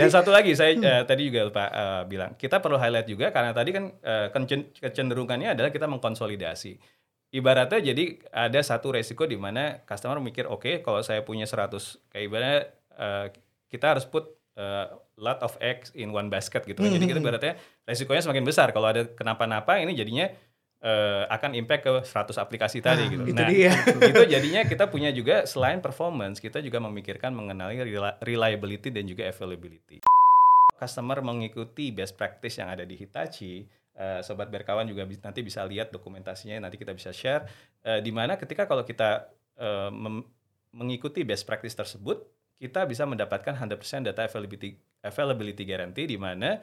Dan satu lagi saya uh, tadi juga lupa uh, bilang, kita perlu highlight juga karena tadi kan uh, kecenderungannya adalah kita mengkonsolidasi. Ibaratnya jadi ada satu resiko di mana customer mikir, oke okay, kalau saya punya 100 kayak ibaratnya uh, kita harus put uh, lot of eggs in one basket gitu kan. Hmm. Jadi kita ibaratnya resikonya semakin besar kalau ada kenapa-napa ini jadinya uh, akan impact ke 100 aplikasi tadi nah, gitu. Itu nah, dia. itu jadinya kita punya juga selain performance, kita juga memikirkan mengenai reliability dan juga availability. Customer mengikuti best practice yang ada di Hitachi, uh, sobat berkawan juga nanti bisa lihat dokumentasinya nanti kita bisa share uh, di mana ketika kalau kita uh, mengikuti best practice tersebut, kita bisa mendapatkan 100% data availability availability guarantee di mana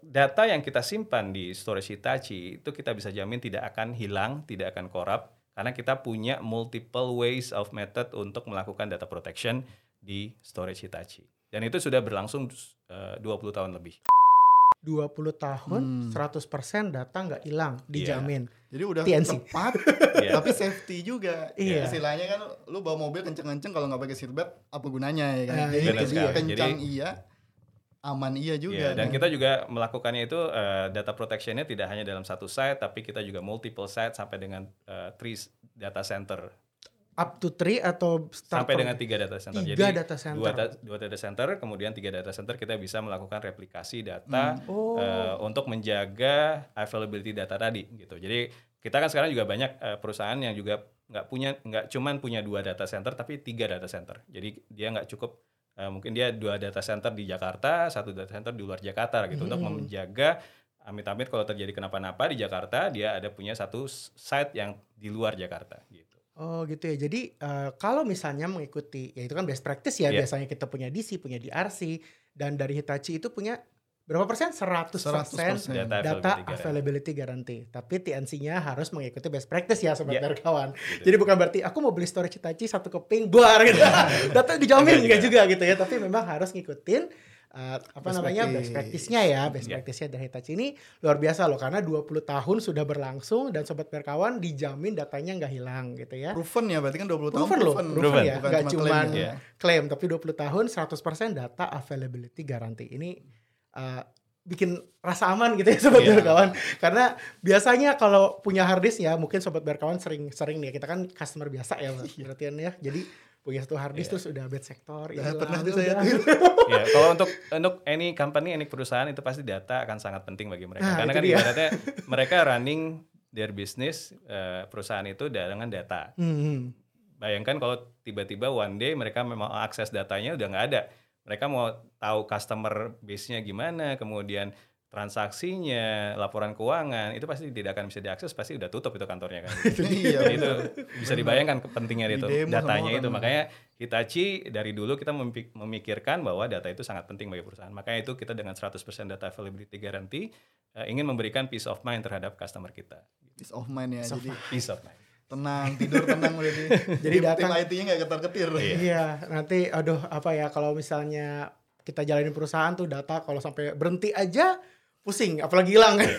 data yang kita simpan di storage Hitachi itu kita bisa jamin tidak akan hilang, tidak akan korup karena kita punya multiple ways of method untuk melakukan data protection di storage Hitachi. Dan itu sudah berlangsung eh, uh, 20 tahun lebih. 20 tahun, hmm. 100% data nggak hilang, iya. dijamin. Yeah. Jadi udah TNC. tepat, yeah. tapi safety juga. Yeah. Istilahnya kan lu bawa mobil kenceng-kenceng kalau nggak pakai seatbelt apa gunanya ya kan? Uh, Jadi kencang Jadi, iya, aman iya juga. Yeah, dan kita juga melakukannya itu uh, data protectionnya tidak hanya dalam satu site, tapi kita juga multiple site sampai dengan uh, three data center. Up to three atau sampai dengan tiga data center. Tiga Jadi data center. Dua, dua data center, kemudian tiga data center kita bisa melakukan replikasi data hmm. oh. uh, untuk menjaga availability data tadi gitu. Jadi kita kan sekarang juga banyak uh, perusahaan yang juga nggak punya nggak cuman punya dua data center tapi tiga data center. Jadi dia nggak cukup uh, mungkin dia dua data center di Jakarta, satu data center di luar Jakarta gitu hmm. untuk menjaga amit-amit kalau terjadi kenapa-napa di Jakarta dia ada punya satu site yang di luar Jakarta gitu. Oh gitu ya. Jadi uh, kalau misalnya mengikuti ya itu kan best practice ya yeah. biasanya kita punya DC, punya DRC dan dari Hitachi itu punya berapa persen? 100 persen data, data availability guarantee. Tapi TNC-nya harus mengikuti best practice ya sobat yeah. kawan. Gitu. Jadi bukan berarti aku mau beli storage Hitachi satu keping buar gitu. data dijamin juga juga gitu ya. Tapi memang harus ngikutin uh, apa best namanya practice. best practice-nya ya, best yeah. practice-nya dari Hitachi ini luar biasa loh karena 20 tahun sudah berlangsung dan sobat berkawan dijamin datanya nggak hilang gitu ya. Proven ya, berarti kan 20 tahun proven loh, proven, proven ya, nggak cuma klaim, ya. klaim tapi 20 tahun 100% data availability garanti. Ini uh, bikin rasa aman gitu ya sobat yeah. berkawan. Karena biasanya kalau punya harddisk ya mungkin sobat berkawan sering sering nih kita kan customer biasa ya berarti ya. Jadi punya satu harddisk yeah. terus udah bad sektor ya pernah tuh saya ya kalau untuk untuk any company any perusahaan itu pasti data akan sangat penting bagi mereka. Nah, karena kan ibaratnya mereka running their business uh, perusahaan itu dengan data. Mm -hmm. bayangkan kalau tiba-tiba one day mereka memang akses datanya udah nggak ada mereka mau tahu customer base-nya gimana, kemudian transaksinya, laporan keuangan itu pasti tidak akan bisa diakses, pasti udah tutup itu kantornya kan. iya, itu bisa dibayangkan kepentingan itu datanya itu. Makanya Hitachi dari dulu kita memikirkan bahwa data itu sangat penting bagi perusahaan. Makanya itu kita dengan 100% data availability guarantee uh, ingin memberikan peace of mind terhadap customer kita. Peace of mind ya. Peace jadi peace of mind tenang tidur tenang udah jadi datang. Tim IT-nya nggak ketar ketir iya. iya nanti aduh apa ya kalau misalnya kita jalanin perusahaan tuh data kalau sampai berhenti aja pusing apalagi hilang. Kan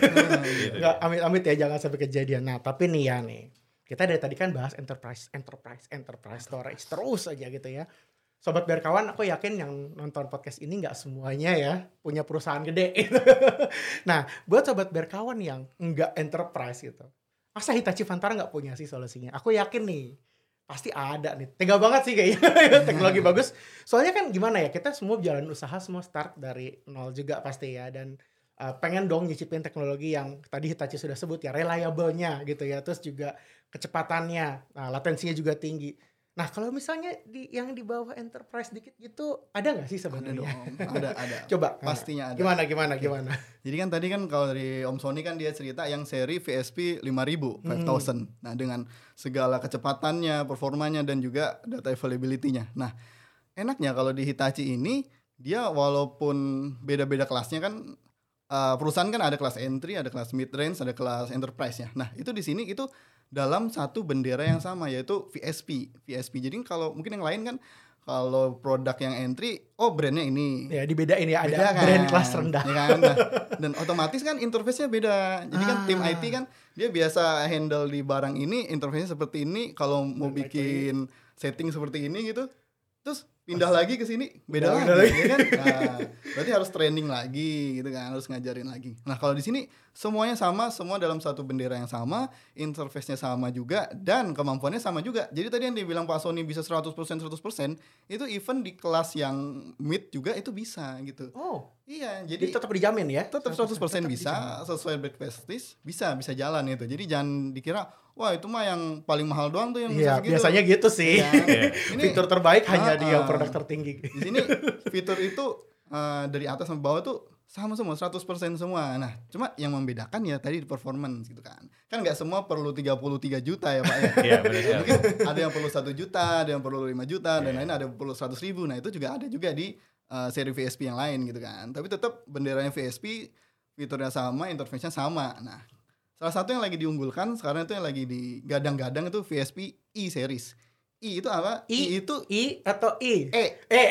nggak amit amit ya jangan sampai kejadian. Nah tapi nih ya nih kita dari tadi kan bahas enterprise enterprise enterprise storage terus aja gitu ya. Sobat berkawan, aku yakin yang nonton podcast ini nggak semuanya ya punya perusahaan gede. nah, buat sobat berkawan yang nggak enterprise gitu, masa Hitachi Vantara nggak punya sih solusinya? Aku yakin nih pasti ada nih. Tega banget sih kayaknya teknologi bagus. Soalnya kan gimana ya kita semua jalan usaha semua start dari nol juga pasti ya dan uh, pengen dong nyicipin teknologi yang tadi Hitachi sudah sebut ya reliable-nya gitu ya. Terus juga kecepatannya, nah, latensinya juga tinggi. Nah kalau misalnya di yang di bawah enterprise dikit gitu ada nggak sih sebenarnya? Ada ada ada. Coba pastinya ada. Gimana gimana gimana? Jadi kan tadi kan kalau dari Om Sony kan dia cerita yang seri VSP 5000 5000. Hmm. Nah dengan segala kecepatannya, performanya dan juga data availability-nya. Nah enaknya kalau di Hitachi ini dia walaupun beda-beda kelasnya kan uh, perusahaan kan ada kelas entry, ada kelas mid range, ada kelas enterprise-nya. Nah itu di sini itu dalam satu bendera yang sama yaitu VSP. VSP. Jadi kalau mungkin yang lain kan kalau produk yang entry, oh brandnya ini. Ya dibedain ya, ada kan? brand kelas rendah. Ya kan? Nah, dan otomatis kan interface-nya beda. Jadi ah. kan tim IT kan dia biasa handle di barang ini, interface-nya seperti ini. Kalau mau bikin setting seperti ini gitu, terus pindah lagi ke sini beda Beda lagi, ya kan? Nah, berarti harus training lagi gitu kan, harus ngajarin lagi. Nah, kalau di sini semuanya sama, semua dalam satu bendera yang sama, interface-nya sama juga dan kemampuannya sama juga. Jadi tadi yang dibilang Pak Sony bisa 100% 100%, itu even di kelas yang mid juga itu bisa gitu. Oh, Iya, jadi jadi tetap dijamin ya? tetap 100% bisa sesuai best practice bisa bisa jalan itu jadi jangan dikira wah itu mah yang paling mahal doang tuh yang bisa gitu. biasanya gitu sih. Iya. Ini Fitur terbaik hanya di yang produk tertinggi. di sini fitur itu eh, dari atas sampai bawah tuh sama semua 100% semua. Nah, cuma yang membedakan ya tadi di performance gitu kan. Kan nggak semua perlu 33 juta ya, Pak ya. Iya, benar. Mungkin ada yang perlu satu juta, ada yang perlu 5 juta, dan Iya. lain ada yang perlu 100 ribu. Nah, itu juga ada juga di eh, seri VSP yang lain gitu kan. Tapi tetap benderanya VSP, fiturnya sama, interface-nya sama. Nah, salah satu yang lagi diunggulkan sekarang itu yang lagi digadang-gadang itu VSP E series. E itu apa? I, itu I atau I? E. Eh, E.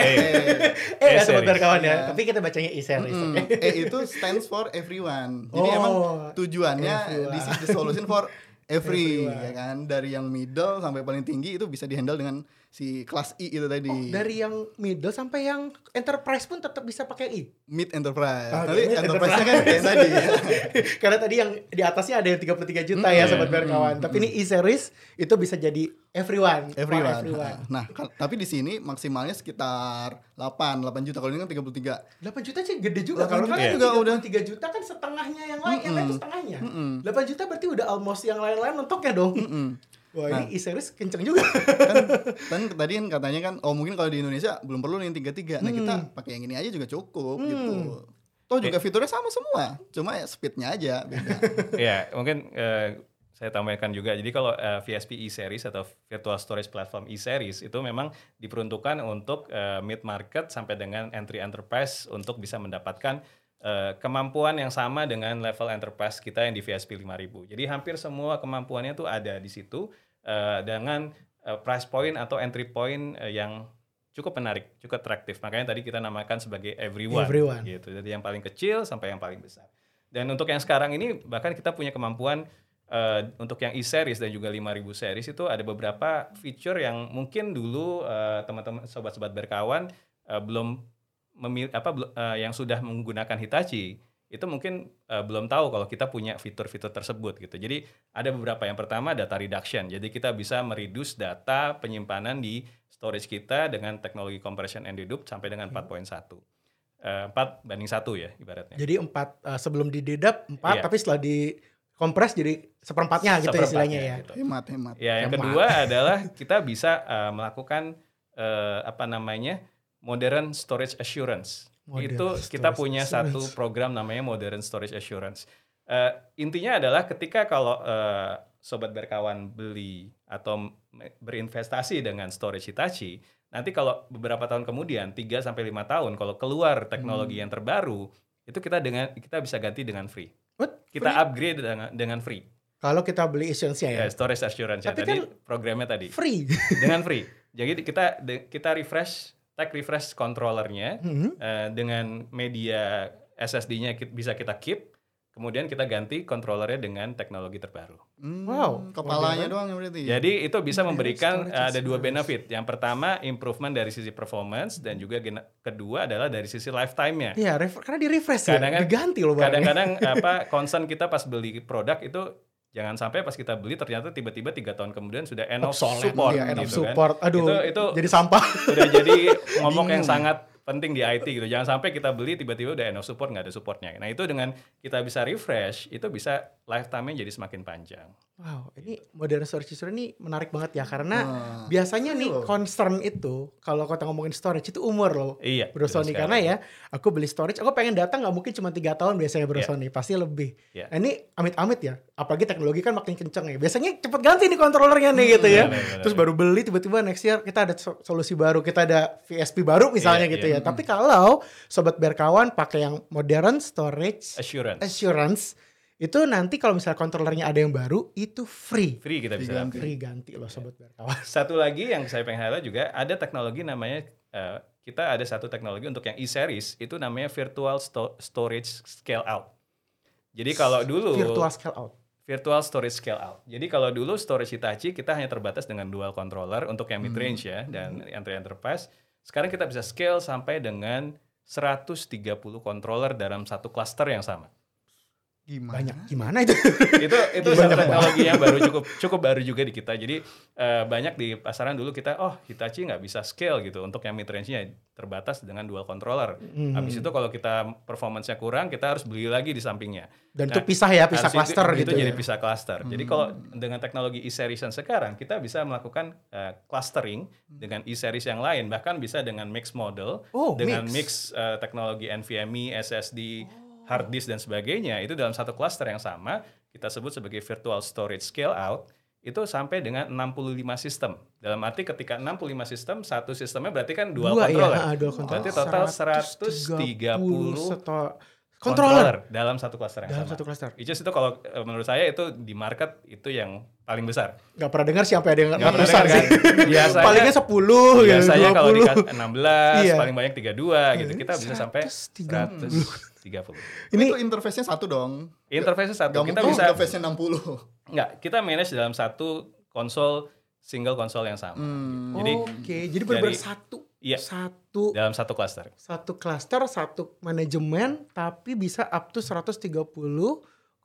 eh, ya series. sebentar kawan ya. Iya. Tapi kita bacanya I series. Mm, oke? E itu stands for everyone. Jadi Oh, emang tujuannya everyone. this is the solution for every Everyone. ya kan dari yang middle sampai paling tinggi itu bisa dihandle dengan si kelas I itu tadi. Oh, dari yang middle sampai yang enterprise pun tetap bisa pakai I. mid enterprise. Oke, Tapi mid enterprise-nya kan kayak tadi ya. Karena tadi yang di atasnya ada yang 33 juta ya Mm, sobat mm, berkawan. Tapi ini E series itu bisa jadi everyone. for Everyone. everyone. Nah, kal- tapi di sini maksimalnya sekitar 8, 8 juta. Kalau ini kan 33. 8 juta sih gede juga 8 kalau kan juga juga udah. 3 juta kan setengahnya yang lain yang lain Mm-mm. tuh setengahnya. Mm-mm. 8 juta berarti udah almost yang lain-lain mentoknya dong. Mm-mm. Wah, Nah. ini e-series kenceng juga. kan, kan tadi kan katanya kan oh mungkin kalau di Indonesia belum perlu nih yang 33. Nah, kita pakai yang ini aja juga cukup gitu. Toh juga fiturnya sama semua, cuma ya speednya aja beda. ya mungkin eh, saya tambahkan juga. Jadi kalau eh, VSP e-series atau Virtual Storage Platform e-series itu memang diperuntukkan untuk eh, mid market sampai dengan entry enterprise untuk bisa mendapatkan eh, kemampuan yang sama dengan level enterprise kita yang di VSP 5000. Jadi hampir semua kemampuannya tuh ada di situ eh, dengan eh, price point atau entry point eh, yang cukup menarik, cukup atraktif. Makanya tadi kita namakan sebagai everyone, Everyone. gitu. Jadi yang paling kecil sampai yang paling besar. Dan untuk yang sekarang ini bahkan kita punya kemampuan eh, untuk yang e-series dan juga 5000 series itu ada beberapa feature yang mungkin dulu eh, teman-teman sobat-sobat berkawan eh, belum memil apa eh, yang sudah menggunakan Hitachi itu mungkin eh, belum tahu kalau kita punya fitur-fitur tersebut gitu. Jadi ada beberapa yang pertama data reduction. Jadi kita bisa mereduce data penyimpanan di storage kita dengan teknologi compression and dedupe sampai dengan 4.1. Eh, 4 banding 1 ya ibaratnya. Jadi 4 eh, sebelum di dedap 4 Iya. tapi setelah di kompres jadi seperempatnya gitu Seperempatnya istilahnya ya. gitu. Hemat, hemat. Ya, yang Hemat. kedua adalah kita bisa eh, melakukan eh, apa namanya modern storage assurance. Modern itu kita storage punya assurance. satu program namanya modern storage assurance. Eh, intinya adalah ketika kalau eh, sobat berkawan beli atau berinvestasi dengan storage Hitachi, nanti kalau beberapa tahun kemudian 3 sampai 5 tahun kalau keluar teknologi yang terbaru, itu kita dengan kita bisa ganti dengan free. Kita Free? upgrade dengan dengan free. Kalau kita beli insurance-nya ya. Ya, storage assurance ya Tapi tadi kan- programnya tadi Free. dengan free. Jadi kita kita refresh tag refresh controllernya Hmm. eh, dengan media SSD-nya bisa kita keep. Kemudian kita ganti controllernya dengan teknologi terbaru. Hmm, Wow, Kepalanya modern. doang ya berarti. Jadi itu bisa memberikan eh, ada dua benefit. Yang pertama improvement dari sisi performance dan juga gena- kedua adalah dari sisi lifetime-nya. Iya, ref- karena di refresh ya. Kadang kan- Diganti loh barangnya. Kadang-kadang apa concern kita pas beli produk itu jangan sampai pas kita beli ternyata tiba-tiba tiga tahun kemudian sudah end of support iya, end of gitu kan. support. Aduh, Itu itu jadi sampah. udah jadi momok yang sangat penting di IT gitu. Jangan sampai kita beli tiba-tiba udah end of support nggak ada supportnya. Nah itu dengan kita bisa refresh itu bisa lifetime-nya jadi semakin panjang. Wow, ini modern storage assurance ini menarik banget ya karena biasanya nih loh. concern itu kalau kita ngomongin storage itu umur loh. Iya. Bro Sony sekali. karena ya aku beli storage aku pengen data nggak mungkin cuma tiga tahun biasanya Bro Iya. Sony pasti lebih. Iya. Nah, ini amit-amit ya apalagi teknologi kan makin kenceng ya biasanya cepet ganti nih kontrolernya nih gitu ya. benar, benar, Terus baru beli tiba-tiba next year kita ada so- solusi baru kita ada VSP baru misalnya Iya, gitu iya. ya. Tapi kalau sobat berkawan pakai yang modern storage Assurance. assurance itu nanti kalau misalnya kontrolernya ada yang baru itu free. Free kita bisa Diganti. Free ganti loh sobat berkawan. Satu lagi yang saya pengen highlight juga ada teknologi namanya eh, kita ada satu teknologi untuk yang e-series itu namanya virtual sto- storage scale out. Jadi kalau dulu Virtual scale out. virtual storage scale out. Jadi kalau dulu storage Hitachi kita hanya terbatas dengan dual controller untuk yang mid range ya dan entry enterprise. Sekarang kita bisa scale sampai dengan 130 controller dalam satu cluster yang sama. Gimana? Banyak gimana itu? itu itu satu teknologi yang baru cukup cukup baru juga di kita. Jadi eh, banyak di pasaran dulu kita oh Hitachi nggak bisa scale gitu untuk yang mid range-nya terbatas dengan dual controller. Hmm. Habis itu kalau kita performance-nya kurang kita harus beli lagi di sampingnya. Dan Nah, itu pisah ya, pisah itu- cluster itu, gitu jadi ya. pisah cluster. Jadi kalau dengan teknologi e-series yang sekarang kita bisa melakukan eh, clustering dengan e-series yang lain bahkan bisa dengan mix model Oh, dengan mix. mix, eh, teknologi NVMe, SSD, hard disk dan sebagainya itu dalam satu cluster yang sama kita sebut sebagai virtual storage scale out itu sampai dengan 65 sistem. Dalam arti ketika 65 sistem, satu sistemnya berarti kan dual Dua controller. ya, dual controller. Berarti total 130 seto- controller controller dalam satu cluster yang dalam sama. satu cluster. Is itu kalau eh, menurut saya itu di market itu yang paling besar. Gak pernah dengar siapa ada yang nggak pernah besar dengar sih. kan? Biasanya- Palingnya 10 gitu, Biasanya kalau di 20. 16, Iya. paling banyak 32 gitu. Kita bisa sampai 130. 130. Ini Ini itu interface-nya satu dong. Interface satu. Gak Kita bisa interface-nya 60. Enggak, kita manage dalam satu konsol single konsol yang sama. Hmm. Jadi Oke, jadi benar dari- satu Iya. satu dalam satu cluster. satu cluster, satu manajemen tapi bisa up to 130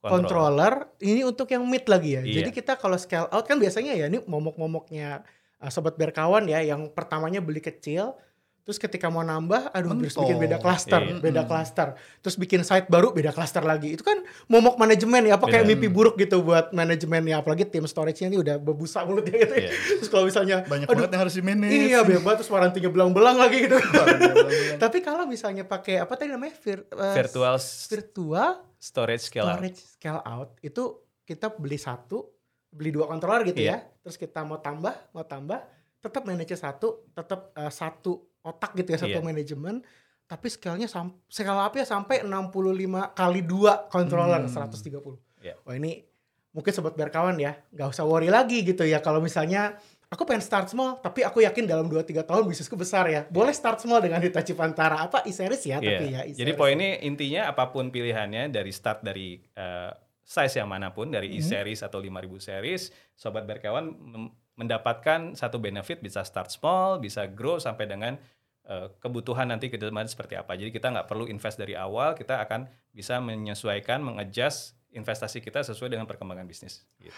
controller. Ini untuk yang mid lagi ya. Iya. Jadi kita kalau scale out kan biasanya ya ini momok-momoknya uh, sobat berkawan ya yang pertamanya beli kecil Terus ketika mau nambah, aduh harus Mentok. bikin beda klaster, Iya. beda klaster. Terus bikin site baru, beda klaster lagi. Itu kan momok manajemen ya, apa kayak Benar. mimpi buruk gitu buat manajemen ya. Apalagi tim storage-nya ini udah berbusa mulutnya gitu. ya. Iya. Terus kalau misalnya, Banyak aduh, banget yang harus di manage. Iya, bebas terus warantinya belang-belang lagi gitu. Belang-belang. Tapi kalau misalnya pakai apa tadi namanya Vir- eh, Virtual virtual storage scale out. storage scale out itu kita beli satu, beli dua controller gitu Iya. ya. Terus kita mau tambah, mau tambah, tetap manage satu, tetap eh, satu otak gitu ya satu Iya. manajemen. Tapi scale-nya sam scale up-nya sampai 65 kali dua controller Hmm. 130. Iya. Wah ini mungkin sobat berkawan ya, nggak usah worry lagi gitu ya kalau misalnya aku pengen start small tapi aku yakin dalam 2-3 tahun bisnisku besar ya. Boleh start small dengan Hitachi Pantara apa e-series ya tapi ya Iya. e-series. Jadi poinnya intinya apa pun pilihannya dari start dari eh, size yang mana pun dari Mhm. e-series atau 5000 series, sobat berkawan mendapatkan satu benefit bisa start small, bisa grow sampai dengan eh, kebutuhan nanti ke depan seperti apa. Jadi kita nggak perlu invest dari awal, kita akan bisa menyesuaikan, mengadjust investasi kita sesuai dengan perkembangan bisnis. Gitu.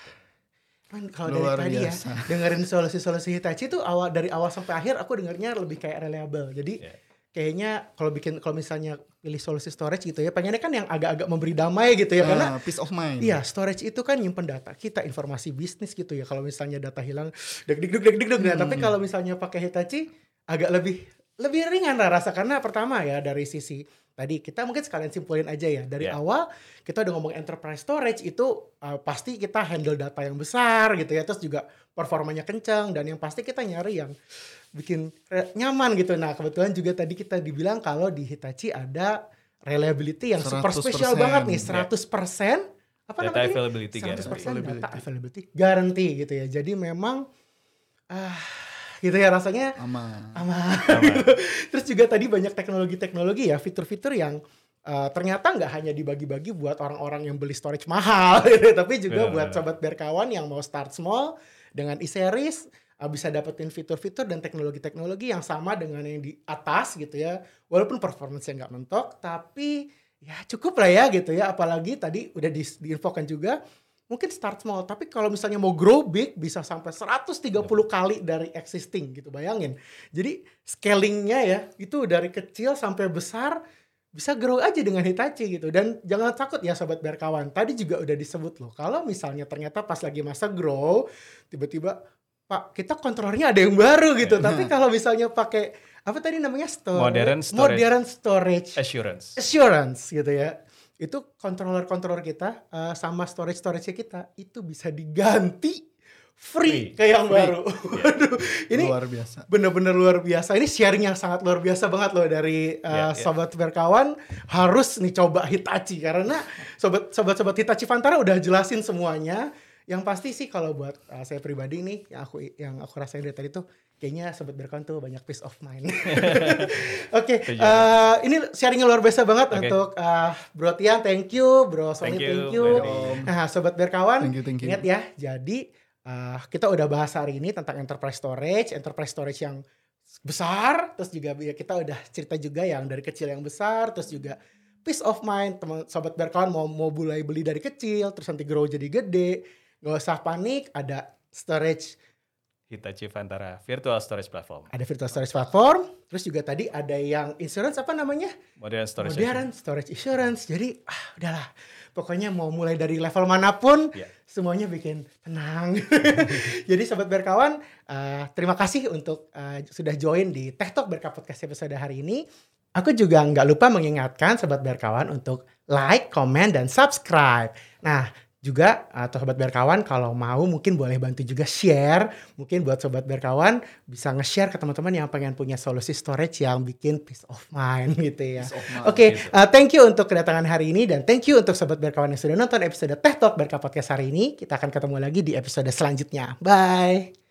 Kan kalau Luar dari tadi ya biasa. dengerin solusi-solusi Hitachi itu awal dari awal sampai akhir aku dengarnya lebih kayak reliable. Jadi Iya. Kayaknya kalau bikin kalau misalnya pilih solusi storage gitu ya, pengennya kan yang agak-agak memberi damai gitu ya karena Ah, peace of mind. Iya, storage itu kan nyimpen data kita, informasi bisnis gitu ya. Kalau misalnya data hilang, deg deg deg deg deg deg. Nah, tapi kalau misalnya pakai Hitachi agak lebih lebih ringan lah rasa karena pertama ya dari sisi tadi kita mungkin sekalian simpulin aja ya dari Iya. awal kita udah ngomong enterprise storage itu uh, pasti kita handle data yang besar gitu ya terus juga performanya kencang dan yang pasti kita nyari yang bikin nyaman gitu nah kebetulan juga tadi kita dibilang kalau di Hitachi ada reliability yang super 100%. spesial banget nih Iya. 100% apa Data namanya availability 100% guarantee. data availability guarantee gitu ya. Jadi memang ah gitu ya rasanya Aman. aman. Aman. Terus juga tadi banyak teknologi-teknologi ya, fitur-fitur yang uh, ternyata nggak hanya dibagi-bagi buat orang-orang yang beli storage mahal, gitu, tapi juga Benar, buat sobat berkawan yang mau start small dengan e-series uh, bisa dapetin fitur-fitur dan teknologi-teknologi yang sama dengan yang di atas gitu ya. Walaupun performance-nya nggak mentok, tapi ya cukup lah ya gitu ya. Apalagi tadi udah di, diinfokan juga mungkin start small tapi kalau misalnya mau grow big bisa sampai 130 kali dari existing gitu bayangin. Jadi scalingnya ya itu dari kecil sampai besar bisa grow aja dengan Hitachi gitu. Dan jangan takut ya sobat berkawan tadi juga udah disebut loh kalau misalnya ternyata pas lagi masa grow tiba-tiba Pak kita kontrolernya ada yang baru gitu. Tapi kalau misalnya pakai apa tadi namanya storage? Modern storage. modern storage. Assurance. assurance gitu ya itu controller-controller kita uh, sama storage-storage kita itu bisa diganti free, Free. kayak yang Free. baru. Waduh, ini luar biasa. bener-bener luar biasa. Ini sharing yang sangat luar biasa banget loh dari uh, Iya, iya. sobat berkawan. Harus nih coba Hitachi karena sobat sobat-sobat Hitachi Vantara udah jelasin semuanya. Yang pasti sih kalau buat uh, saya pribadi nih yang aku yang aku rasain dari tadi tuh kayaknya sobat berkawan tuh banyak peace of mind. Oke, Setuju. uh, ini sharingnya luar biasa banget Oke. untuk uh, Bro Tian, thank you, Bro Sony, Thank you, thank you. Nah, sobat berkawan, Thank you, thank you. ingat ya, jadi uh, kita udah bahas hari ini tentang enterprise storage, enterprise storage yang besar, terus juga ya kita udah cerita juga yang dari kecil yang besar, terus juga peace of mind teman sobat berkawan mau mau mulai beli dari kecil, terus nanti grow jadi gede, nggak usah panik, ada storage Hitachi Vantara Virtual Storage Platform. ada virtual storage platform, terus juga tadi ada yang insurance apa namanya? Modern Storage Modern storage insurance. Jadi ah udahlah, pokoknya mau mulai dari level mana pun, Iya. semuanya bikin tenang. Jadi sobat berkawan, eh, terima kasih untuk eh, sudah join di Tech Talk Berka Podcast episode hari ini. Aku juga nggak lupa mengingatkan sobat berkawan untuk like, comment, dan subscribe. Nah, juga atau sobat berkawan kalau mau mungkin boleh bantu juga share. Mungkin buat sobat berkawan bisa nge-share ke teman-teman yang pengen punya solusi storage yang bikin peace of mind gitu ya. Oke, gitu. uh, thank you untuk kedatangan hari ini dan thank you untuk sobat berkawan yang sudah nonton episode Tech Talk Berka Podcast hari ini. Kita akan ketemu lagi di episode selanjutnya. Bye.